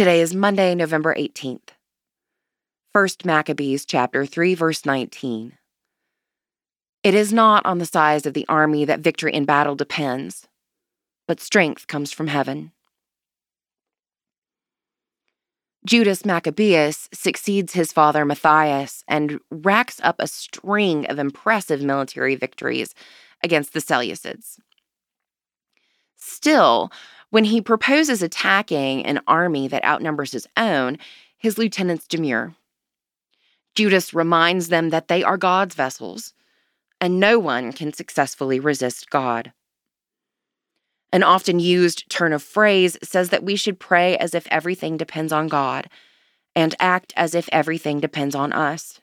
Today is Monday, November 18th. 1 Maccabees chapter 3 verse 19. It is not on the size of the army that victory in battle depends, but strength comes from heaven. Judas Maccabeus succeeds his father Matthias and racks up a string of impressive military victories against the Seleucids. Still, when he proposes attacking an army that outnumbers his own, his lieutenants demur. Judas reminds them that they are God's vessels, and no one can successfully resist God. An often used turn of phrase says that we should pray as if everything depends on God and act as if everything depends on us.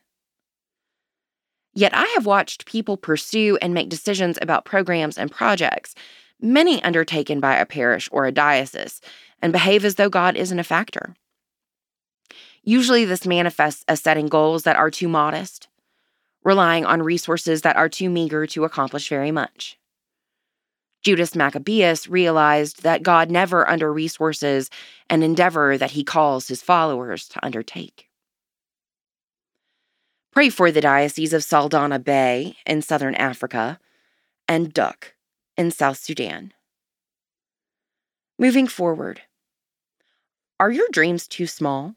Yet I have watched people pursue and make decisions about programs and projects, many undertaken by a parish or a diocese, and behave as though God isn't a factor. Usually, this manifests as setting goals that are too modest, relying on resources that are too meager to accomplish very much. Judas Maccabeus realized that God never under resources an endeavor that he calls his followers to undertake. Pray for the Diocese of Saldanha Bay in southern Africa and Duk in South Sudan. Moving forward, are your dreams too small?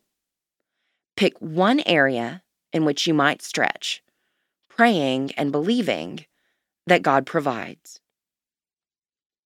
Pick one area in which you might stretch, praying and believing that God provides.